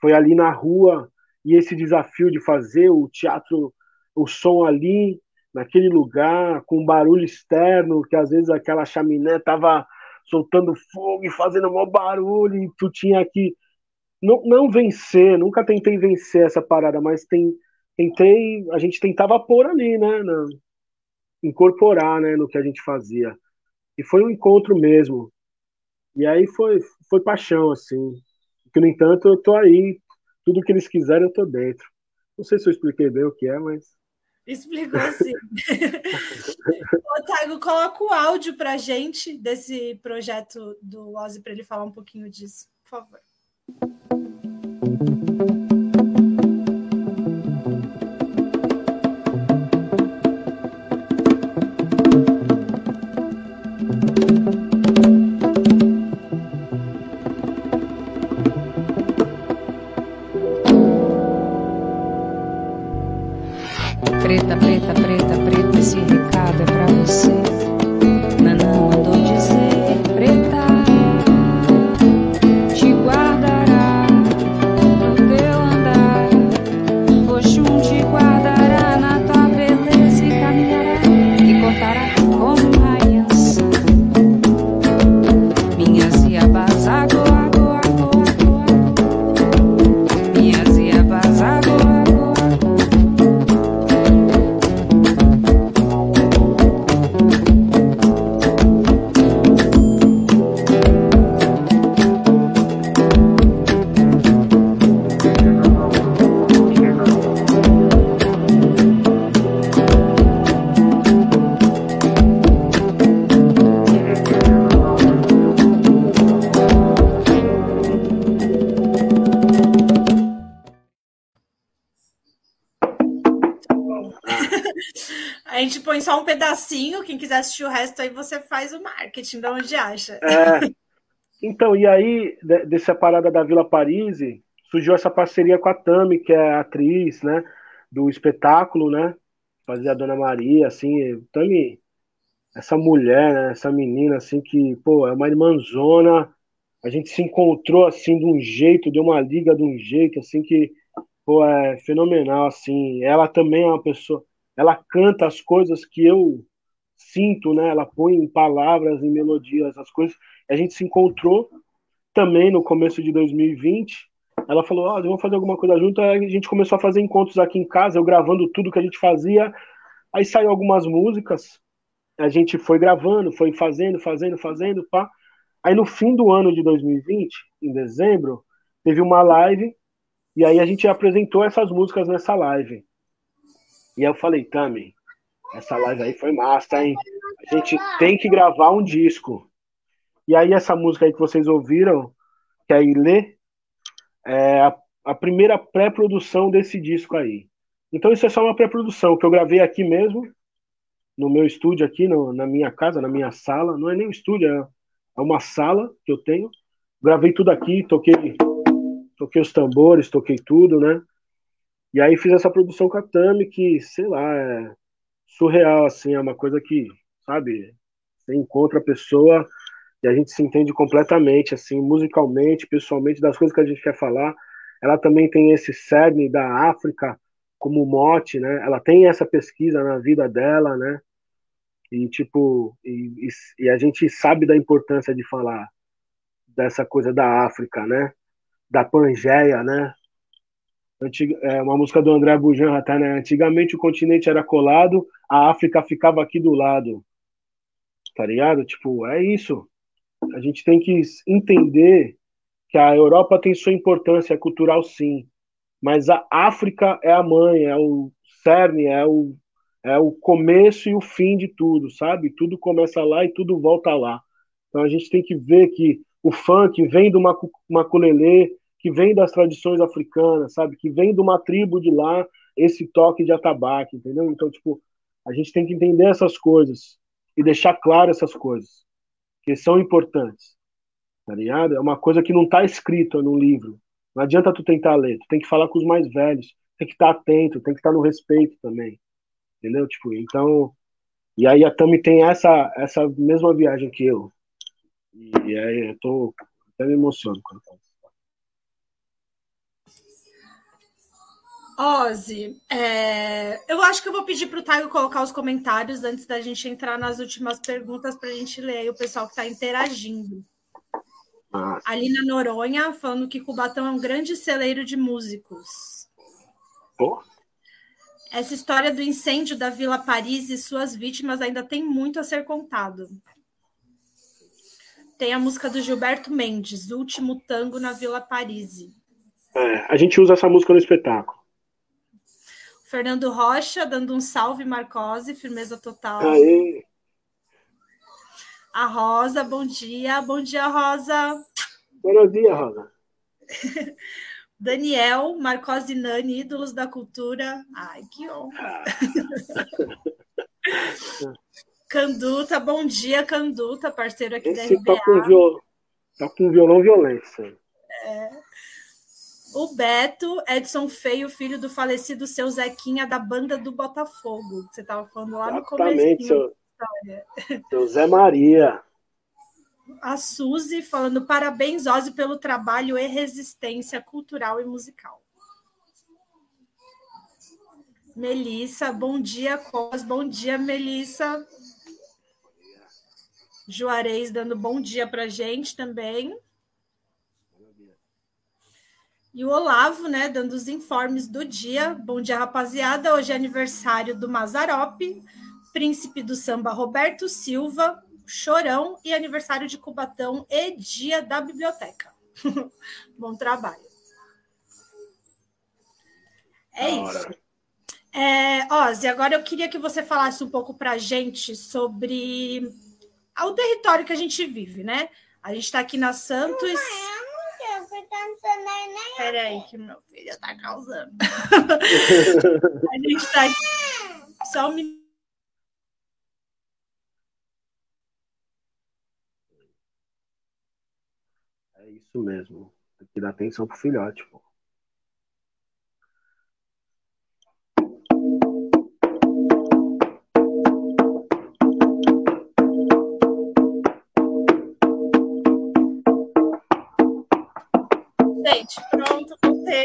Foi ali na rua e esse desafio de fazer o teatro, o som ali, naquele lugar, com barulho externo, que às vezes aquela chaminé tava soltando fogo e fazendo maior barulho, e tu tinha que não, não vencer, nunca tentei vencer essa parada, mas tem, tentei, a gente tentava pôr ali, né, na, incorporar, né, no que a gente fazia. E foi um encontro mesmo. E aí foi, foi paixão, assim. Que, no entanto, eu tô aí, tudo que eles quiserem eu tô dentro. Não sei se eu expliquei bem o que é, mas Explicou assim. Otago, coloca o áudio para gente desse projeto do Ozzy para ele falar um pouquinho disso, por favor. Quem quiser assistir o resto aí você faz o marketing, de onde acha. É. Então, e aí, dessa parada da Vila Paris, surgiu essa parceria com a Tami, que é atriz, né, do espetáculo, né, fazia a Dona Maria, assim, Tami, essa mulher, né, essa menina, assim, que, pô, é uma irmãzona, a gente se encontrou, assim, de um jeito, deu uma liga de um jeito, assim, que, pô, é fenomenal, assim, ela também é uma pessoa, ela canta as coisas que eu sinto, né, ela põe em palavras, em melodias, as coisas, a gente se encontrou também no começo de 2020, ela falou, ó, oh, vamos fazer alguma coisa junto, aí a gente começou a fazer encontros aqui em casa, eu gravando tudo que a gente fazia, aí saiu algumas músicas, a gente foi gravando, foi fazendo, fazendo, fazendo, pá. Aí no fim do ano de 2020, em dezembro, teve uma live e aí a gente apresentou essas músicas nessa live. E aí eu falei, Tami, essa live aí foi massa, hein? A gente tem que gravar um disco. E aí essa música aí que vocês ouviram, que é Ilê, é a, a primeira pré-produção desse disco aí. Então isso é só uma pré-produção que eu gravei aqui mesmo, no meu estúdio aqui, no, na minha casa, na minha sala. Não é nem um estúdio, é, é uma sala que eu tenho. Gravei tudo aqui, toquei, toquei os tambores, toquei tudo, né? E aí fiz essa produção com a Tami, que, sei lá, é surreal, assim, é uma coisa que, sabe, você encontra a pessoa e a gente se entende completamente, assim, musicalmente, pessoalmente, das coisas que a gente quer falar. Ela também tem esse cerne da África como mote, né? Ela tem essa pesquisa na vida dela, né? E, tipo, e, e, a gente sabe da importância de falar dessa coisa da África, né? Da Pangeia, né? Antiga, é uma música do André Bujan, até, né? Antigamente o continente era colado, a África ficava aqui do lado. Tá ligado? Tipo, é isso. A gente tem que entender que a Europa tem sua importância cultural, sim. Mas a África é a mãe, é o cerne, é o é o começo e o fim de tudo, sabe? Tudo começa lá e tudo volta lá. Então a gente tem que ver que o funk vem do maculelê, que vem das tradições africanas, sabe? Que vem de uma tribo de lá, esse toque de atabaque, entendeu? Então, tipo, a gente tem que entender essas coisas e deixar claro essas coisas, que são importantes, tá ligado? É uma coisa que não tá escrita no livro. Não adianta tu tentar ler, tu tem que falar com os mais velhos, tem que estar atento, tem que estar no respeito também entendeu? Tipo, então. E aí a Tami tem essa, essa mesma viagem que eu. E aí eu tô. Até me emociono quando falo. Ozzy, é... eu acho que eu vou pedir para o Taio colocar os comentários antes da gente entrar nas últimas perguntas para a gente ler aí o pessoal que está interagindo. Ah. Alina Noronha falando que Cubatão é um grande celeiro de músicos. Pô, essa história do incêndio da Vila Paris e suas vítimas ainda tem muito a ser contado. Tem a música do Gilberto Mendes, Último Tango na Vila Paris. É, a gente usa essa música no espetáculo. Fernando Rocha dando um salve, Marcose, firmeza total. Aê. A Rosa, bom dia. Bom dia, Rosa. Bom dia, Rosa. Daniel, Marcose Nani, ídolos da cultura. Ai, que honra. Canduta, bom dia, Canduta, parceiro aqui Esse da RBA. Tá com, viol... tá com violão violência. É. O Beto, Edson Feio, filho do falecido seu Zequinha da banda do Botafogo. Você estava falando lá no começo. Exatamente, seu... seu Zé Maria a Suzy falando parabéns, Ozzy, pelo trabalho e resistência cultural e musical. Melissa, bom dia, Cos, bom dia, Melissa. Juarez dando bom dia para gente também. E o Olavo, né, dando os informes do dia. Bom dia, rapaziada. Hoje é aniversário do Mazarope, príncipe do samba Roberto Silva, Chorão e aniversário de Cubatão e dia da biblioteca. Bom trabalho. É isso. É, Ozzy, agora eu queria que você falasse um pouco para a gente sobre o território que a gente vive, né? A gente está aqui na Santos tá no né? Peraí, que meu filho tá causando. a gente tá aqui. Só um minuto. É isso mesmo. Tem que dar atenção pro filhote. Gente, pronto, contei.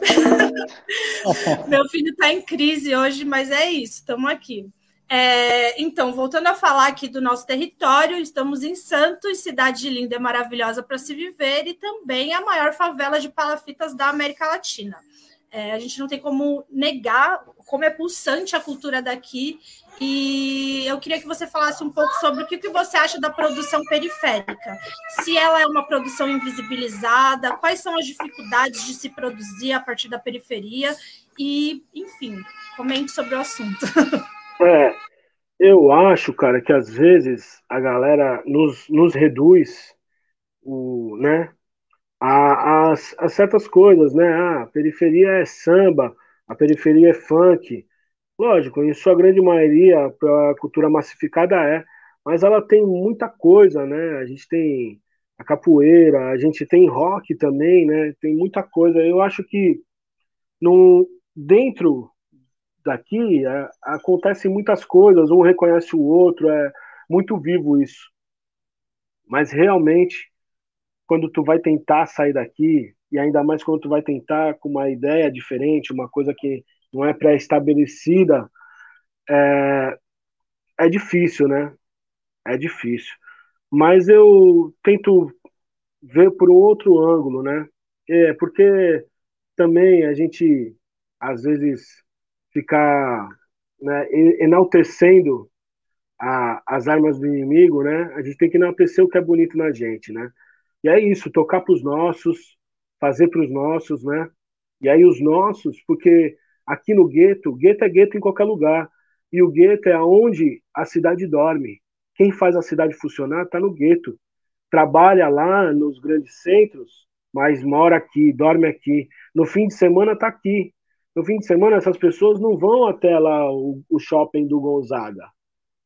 Meu filho está em crise hoje, mas é isso, estamos aqui. É, então, voltando a falar aqui do nosso território, estamos em Santos, cidade linda e maravilhosa para se viver, e também a maior favela de palafitas da América Latina. É, a gente não tem como negar como é pulsante a cultura daqui. E eu queria que você falasse um pouco sobre o que, que você acha da produção periférica. Se ela é uma produção invisibilizada, quais são as dificuldades de se produzir a partir da periferia e, enfim, comente sobre o assunto. É, eu acho, cara, que às vezes a galera nos, nos reduz o, né, a, a, a certas coisas, né? Ah, a periferia é samba, a periferia é funk. Lógico, em sua grande maioria, a cultura massificada é, mas ela tem muita coisa, né? A gente tem a capoeira, a gente tem rock também, né? Tem muita coisa. Eu acho que dentro daqui é, muitas coisas, um reconhece o outro, é muito vivo isso. Mas realmente, quando tu vai tentar sair daqui, e ainda mais quando tu vai tentar com uma ideia diferente, uma coisa que não é pré-estabelecida, é, é difícil, né? É difícil. Mas eu tento ver por um outro ângulo, né? É, porque também a gente, às vezes, ficar né, enaltecendo a, as armas do inimigo, né? A gente tem que enaltecer o que é bonito na gente, né? E é isso, tocar para os nossos, fazer para os nossos, né? E aí os nossos, porque aqui no gueto, gueto é gueto em qualquer lugar, e o gueto é onde a cidade dorme. Quem faz a cidade funcionar está no gueto. Trabalha lá nos grandes centros, mas mora aqui, dorme aqui. No fim de semana está aqui. No fim de semana essas pessoas não vão até lá o, o shopping do Gonzaga.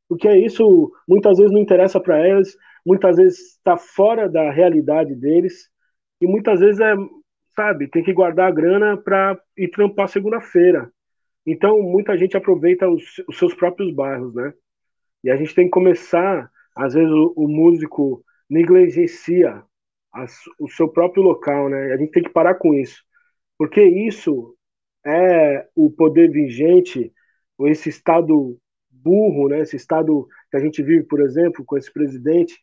Porque isso muitas vezes não interessa para elas, muitas vezes está fora da realidade deles e muitas vezes é, sabe, tem que guardar a grana para ir trampar segunda-feira. Então, muita gente aproveita os, os, seus próprios bairros, né? E a gente tem que começar, às vezes o, o músico negligencia o seu próprio local, né? A gente tem que parar com isso. Porque isso é o poder vigente, esse estado burro, né? Esse estado que a gente vive, por exemplo, com esse presidente,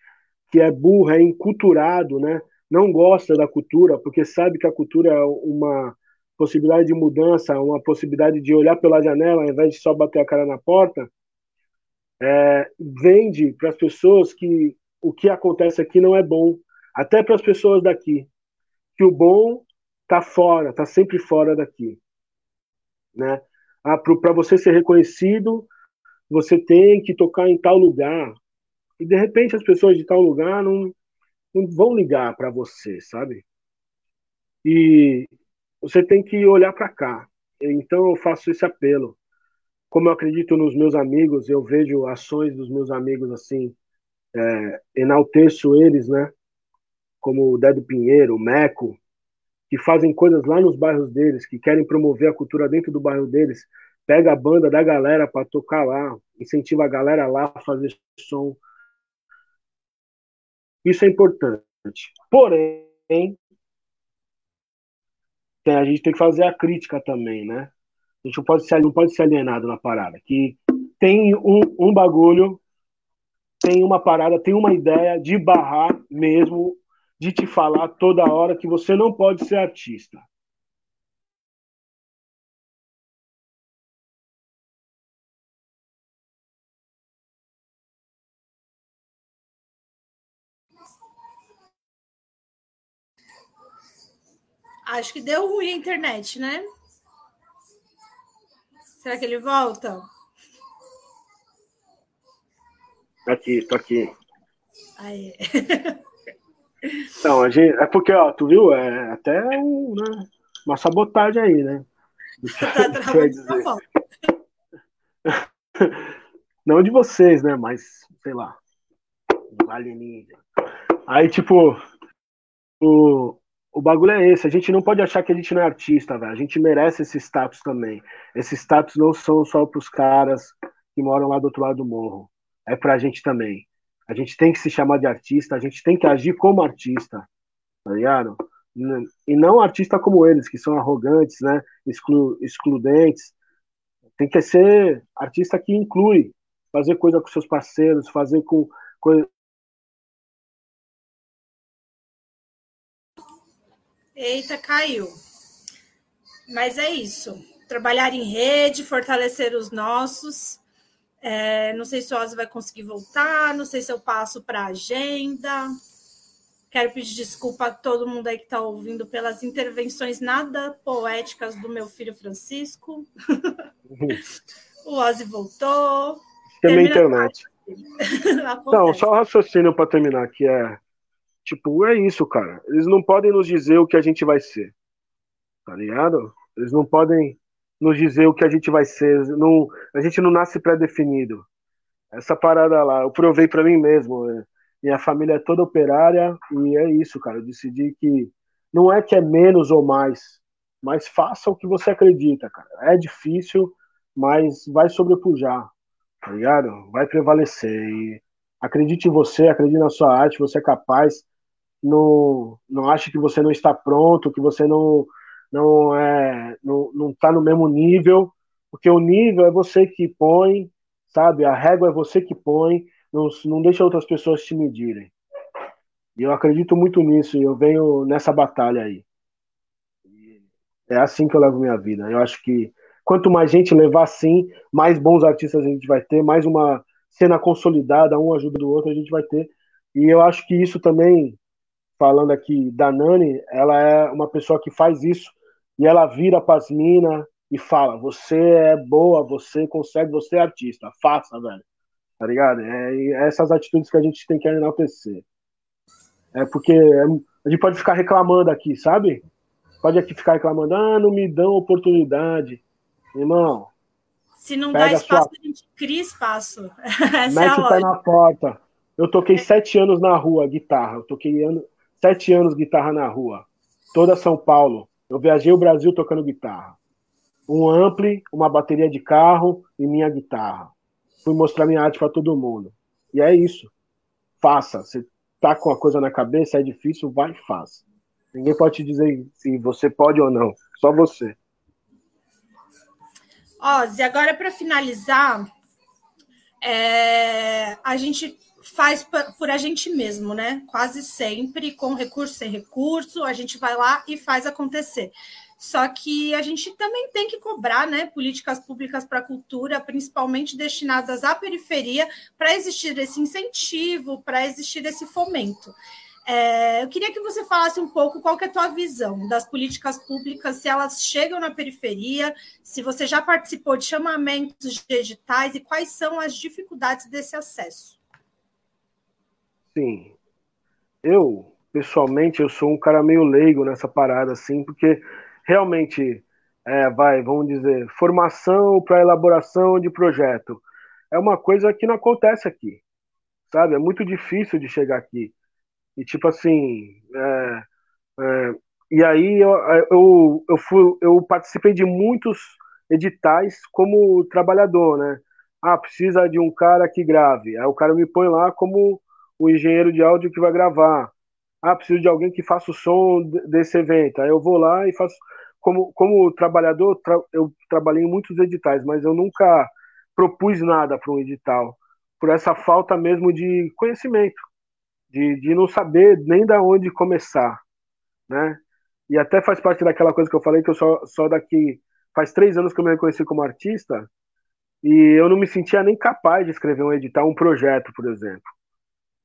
que é burro, é enculturado, né? não gosta da cultura, porque sabe que a cultura é uma possibilidade de mudança, uma possibilidade de olhar pela janela ao invés de só bater a cara na porta, é, vende para as pessoas que o que acontece aqui não é bom, até para as pessoas daqui, que o bom está fora, está sempre fora daqui, né? Ah, para você ser reconhecido, você tem que tocar em tal lugar. E de repente as pessoas de tal lugar não, não vão ligar para você, sabe? E você tem que olhar para cá. Então eu faço esse apelo. Como eu acredito nos meus amigos, eu vejo ações dos meus amigos assim, é, enalteço eles, né? Como o Dedo Pinheiro, o Meco, que fazem coisas lá nos bairros deles, que querem promover a cultura dentro do bairro deles. Pega a banda da galera para tocar lá, incentiva a galera lá a fazer som, isso é importante. Porém, a gente tem que fazer a crítica também, né? A gente não pode ser, não pode ser alienado na parada. Que tem um, um bagulho, tem uma parada, tem uma ideia de barrar mesmo, de te falar toda hora que você não pode ser artista. Acho que deu ruim a internet, né? Será que ele volta? Aqui, tô aqui. Aí. Não, a gente, é porque, ó, tu viu? É até um, né, uma sabotagem aí, né? Tá travando Não de vocês, né? Mas, sei lá, alienígena. Aí, tipo, o, o bagulho é esse. A gente não pode achar que a gente não é artista, velho. A gente merece esse status também. Esse status não são só pros caras que moram lá do outro lado do morro. É pra gente também. A gente tem que se chamar de artista, a gente tem que agir como artista, tá ligado? E não artista como eles, que são arrogantes, né? Exclu excludentes. Tem que ser artista que inclui, fazer coisa com seus parceiros, fazer com Eita, caiu. Mas é isso. Trabalhar em rede, fortalecer os nossos é, não sei se o Ozzy vai conseguir voltar, não sei se eu passo para a agenda. Quero pedir desculpa a todo mundo aí que está ouvindo pelas intervenções nada poéticas do meu filho Francisco. o Ozzy voltou. A internet. não, só raciocínio para terminar, que é tipo, é isso, cara. Eles não podem nos dizer o que a gente vai ser. Tá ligado? Eles não podem nos dizer o que a gente vai ser. Não, a gente não nasce pré-definido. Essa parada lá, eu provei para mim mesmo. Né? Minha família é toda operária e é isso, cara. Eu decidi que não é que é menos ou mais, mas faça o que você acredita, cara. É difícil, mas vai sobrepujar, tá ligado? Vai prevalecer. E acredite em você, acredite na sua arte, você é capaz. Não, não ache que você não está pronto, que você não, não é não, não tá no mesmo nível, porque o nível é você que põe, sabe? A régua é você que põe, não, não deixa outras pessoas te medirem. E eu acredito muito nisso, e eu venho nessa batalha aí. É assim que eu levo minha vida. Eu acho que quanto mais gente levar assim, mais bons artistas a gente vai ter, mais uma cena consolidada, um ajuda do outro a gente vai ter. E eu acho que isso também, falando aqui da Nani, ela é uma pessoa que faz isso e ela vira para as minas e fala: Você é boa, você consegue, você é artista, faça, velho. Tá ligado? É, essas atitudes que a gente tem que enaltecer. É porque a gente pode ficar reclamando aqui, sabe? Pode aqui ficar reclamando: Ah, não me dão oportunidade. Irmão. Se não dá espaço, sua... a gente cria espaço. Essa Mete é o pé na porta. Eu toquei é. sete anos na rua, guitarra. Eu toquei ano... sete anos guitarra na rua. Toda São Paulo. Eu viajei o Brasil tocando guitarra. Um ampli, uma bateria de carro e minha guitarra. Fui mostrar minha arte para todo mundo. E é isso. Faça. Você tá com a coisa na cabeça, é difícil, vai e faça. Ninguém pode te dizer se você pode ou não. Só você. Ozzy, agora para finalizar, é, a gente faz por a gente mesmo, né? Quase sempre, com recurso sem recurso, a gente vai lá e faz acontecer. Só que a gente também tem que cobrar né, políticas públicas para a cultura, principalmente destinadas à periferia, para existir esse incentivo, para existir esse fomento. É, eu queria que você falasse um pouco qual é a tua visão das políticas públicas, se elas chegam na periferia, se você já participou de chamamentos de editais e quais são as dificuldades desse acesso. Sim. Eu, pessoalmente, eu sou um cara meio leigo nessa parada, assim, porque realmente, é, vai, vamos dizer, formação para elaboração de projeto é uma coisa que não acontece aqui, sabe? É muito difícil de chegar aqui. E, tipo assim, é, é, e aí eu, eu, eu, fui, eu participei de muitos editais como trabalhador, né? Ah, precisa de um cara que grave. Aí o cara me põe lá como o engenheiro de áudio que vai gravar. Ah, preciso de alguém que faça o som desse evento. Aí eu vou lá e faço. Como, como trabalhador, tra... eu trabalhei em muitos editais, mas eu nunca propus nada para um edital, por essa falta mesmo de conhecimento, de, de não saber nem da onde começar, né? E até faz parte daquela coisa que eu falei que eu só, só daqui faz três anos que eu me reconheci como artista e eu não me sentia nem capaz de escrever um edital, um projeto, por exemplo.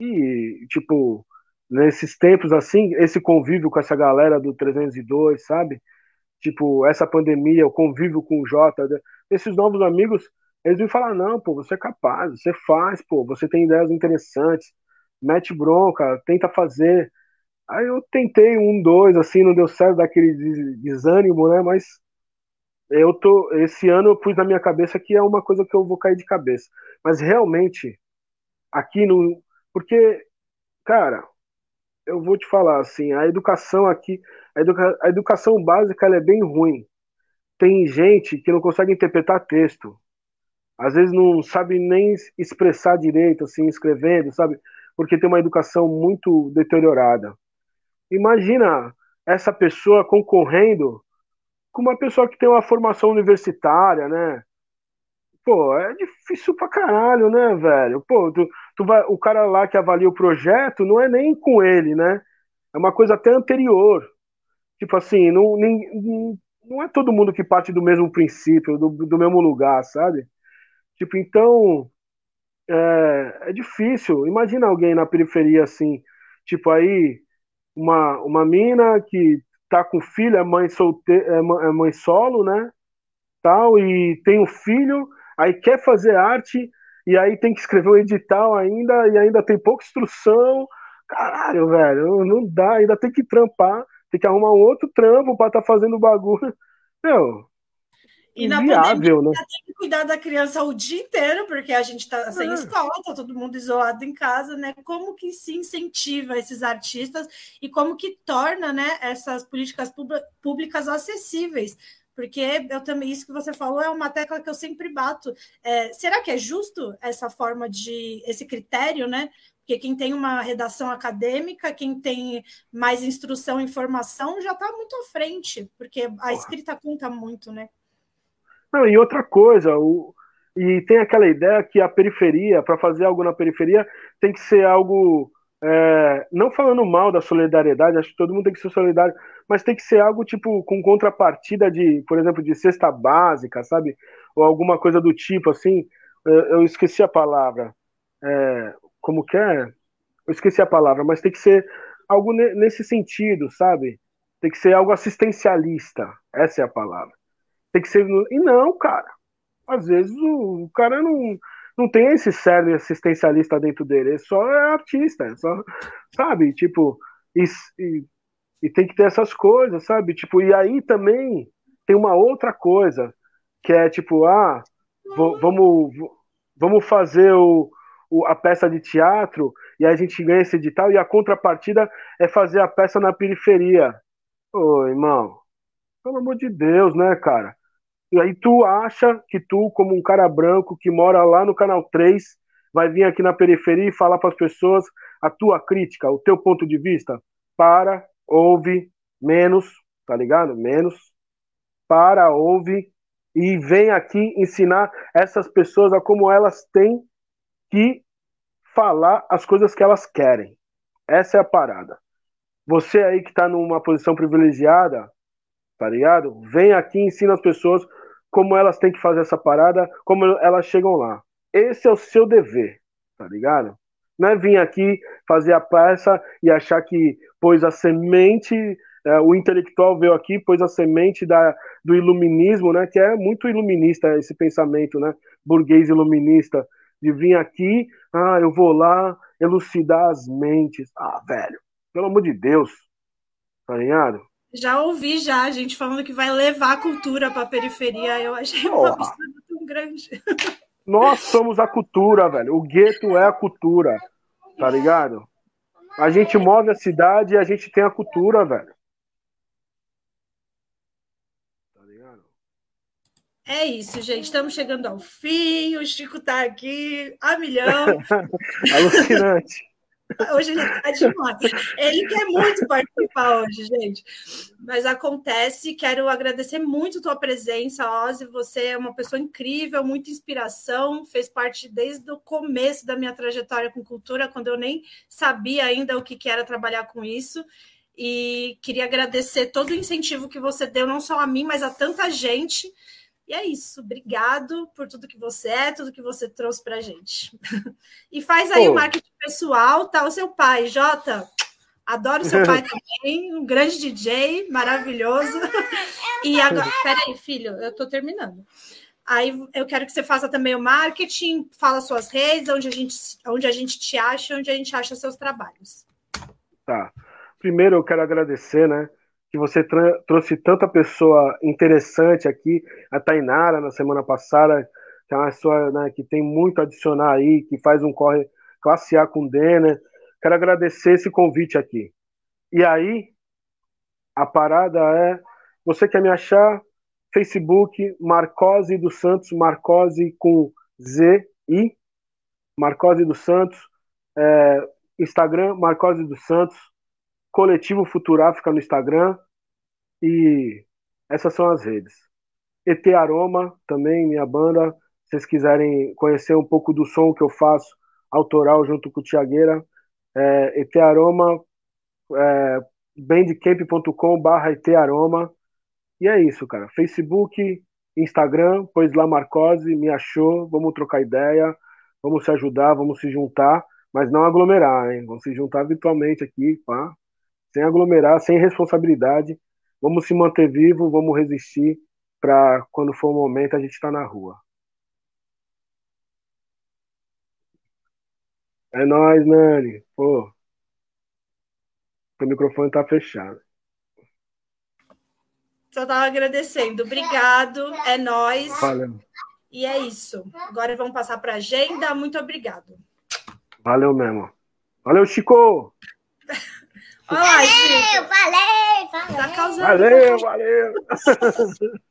E, tipo, nesses tempos assim, esse convívio com essa galera do 302, sabe? Tipo, essa pandemia, o convívio com o Jota, né? esses novos amigos, eles me falam, não, pô, você é capaz, você faz, pô, você tem ideias interessantes, mete bronca, tenta fazer. Aí eu tentei um, dois, assim, não deu certo daquele desânimo, né? Mas eu tô, esse ano eu pus na minha cabeça que é uma coisa que eu vou cair de cabeça. Mas realmente, aqui no, porque, cara, eu vou te falar assim, a educação aqui, a, educa, a educação básica é bem ruim. Tem gente que não consegue interpretar texto. Às vezes não sabe nem expressar direito, assim, escrevendo, sabe? Porque tem uma educação muito deteriorada. Imagina essa pessoa concorrendo com uma pessoa que tem uma formação universitária, né? Pô, é difícil pra caralho, né, velho? Pô, tu, tu vai, o cara lá que avalia o projeto não é nem com ele, né? É uma coisa até anterior. Tipo assim, não, nem, não é todo mundo que parte do mesmo princípio, do, do mesmo lugar, sabe? Tipo, então, é, é difícil. Imagina alguém na periferia assim, tipo aí, uma, uma mina que tá com filho, é mãe solteira, é mãe solo, né? Tal, e tem um filho, aí quer fazer arte, e aí tem que escrever um edital ainda, e ainda tem pouca instrução. Caralho, velho, não dá, ainda tem que trampar, tem que arrumar um outro trampo para estar tá fazendo o bagulho. Meu, e na pandemia né? tem que cuidar da criança o dia inteiro, porque a gente está sem ah. escola, tá todo mundo isolado em casa, né? Como que se incentiva esses artistas e como que torna, né, essas políticas públicas acessíveis? Porque eu também, isso que você falou é uma tecla que eu sempre bato. É, será que é justo essa forma de, esse critério, né? Porque quem tem uma redação acadêmica, quem tem mais instrução e informação, já está muito à frente, porque a escrita conta muito, né? Não, e outra coisa, o, e tem aquela ideia que a periferia, para fazer algo na periferia, tem que ser algo. É, não falando mal da solidariedade, acho que todo mundo tem que ser solidário, mas tem que ser algo tipo com contrapartida de, por exemplo, de cesta básica, sabe? Ou alguma coisa do tipo, assim. Eu esqueci a palavra. É, como que é? Eu esqueci a palavra, mas tem que ser algo nesse sentido, sabe? Tem que ser algo assistencialista. Essa é a palavra. Tem que ser. E não, cara. Às vezes o, o cara não, não tem esse cerne assistencialista dentro dele. Ele só é artista. Só, sabe? Tipo. E, e, e tem que ter essas coisas, sabe? Tipo, e aí também tem uma outra coisa. Que é tipo, ah, vamos, vamos fazer o, o, a peça de teatro e a gente ganha esse edital e a contrapartida é fazer a peça na periferia. Ô, irmão, pelo amor de Deus, né, cara? E aí tu acha que tu, como um cara branco que mora lá no canal 3, vai vir aqui na periferia e falar para as pessoas a tua crítica, o teu ponto de vista? Para, ouve, menos, tá ligado? Menos. Para, ouve e vem aqui ensinar essas pessoas a como elas têm que falar as coisas que elas querem. Essa é a parada. Você aí que está numa posição privilegiada, tá ligado? Vem aqui e ensina as pessoas como elas têm que fazer essa parada, como elas chegam lá. Esse é o seu dever, tá ligado? Não é vir aqui fazer a peça e achar que pôs a semente, é, o intelectual veio aqui, pôs a semente da, do iluminismo, né? Que é muito iluminista esse pensamento, né? Burguês iluminista, de vir aqui, ah, eu vou lá elucidar as mentes. Ah, velho, pelo amor de Deus, tá ligado? Já ouvi já a gente falando que vai levar a cultura para a periferia. Eu achei um absurdo tão grande. Nós somos a cultura, velho. O gueto é a cultura, tá ligado? A gente move a cidade e a gente tem a cultura, velho. Tá ligado? É isso, gente. Estamos chegando ao fim. O Chico tá aqui a milhão. Alucinante. Hoje ele está demais. Ele quer muito participar hoje, gente. Mas acontece. Quero agradecer muito a tua presença, Ozzy. Você é uma pessoa incrível, muita inspiração. Fez parte desde o começo da minha trajetória com cultura, quando eu nem sabia ainda o que era trabalhar com isso. E queria agradecer todo o incentivo que você deu, não só a mim, mas a tanta gente. E é isso. Obrigado por tudo que você é, tudo que você trouxe para a gente. e faz aí Pô. o marketing pessoal, tá? O seu pai, Jota. Adoro seu pai também, um grande DJ, maravilhoso. E agora, peraí, filho, eu estou terminando. Aí eu quero que você faça também o marketing, fala suas redes, onde a gente, onde a gente te acha, onde a gente acha seus trabalhos. Tá. Primeiro eu quero agradecer, né? Que você trouxe tanta pessoa interessante aqui, a Tainara na semana passada, que é uma pessoa né, que tem muito a adicionar aí, que faz um corre classe A com o Denner. Quero agradecer esse convite aqui, E aí, a parada é, você quer me achar? Facebook, Marcose dos Santos, Marcose com Z I, Marcose dos Santos, é, Instagram, Marcose dos Santos, Coletivo Futuráfrica no Instagram e essas são as redes. ET Aroma, também minha banda, se vocês quiserem conhecer um pouco do som que eu faço, autoral junto com o Tiagueira, é, ET Aroma, é, bandcamp.com barra ET Aroma, e é isso, cara. Facebook, Instagram, pois lá Marcose, me achou, vamos trocar ideia, vamos se ajudar, vamos se juntar, mas não aglomerar, hein? Vamos se juntar virtualmente aqui, pá, sem aglomerar, sem responsabilidade. Vamos se manter vivo, vamos resistir para quando for o momento a gente estar tá na rua. É nóis, Nani. Pô, o microfone tá fechado. Só estava agradecendo. Obrigado, é nós. Valeu. E é isso. Agora vamos passar para a agenda. Muito obrigado. Valeu mesmo. Valeu, Chico! Valeu, valeu, valeu. Tá causando valeu, valeu.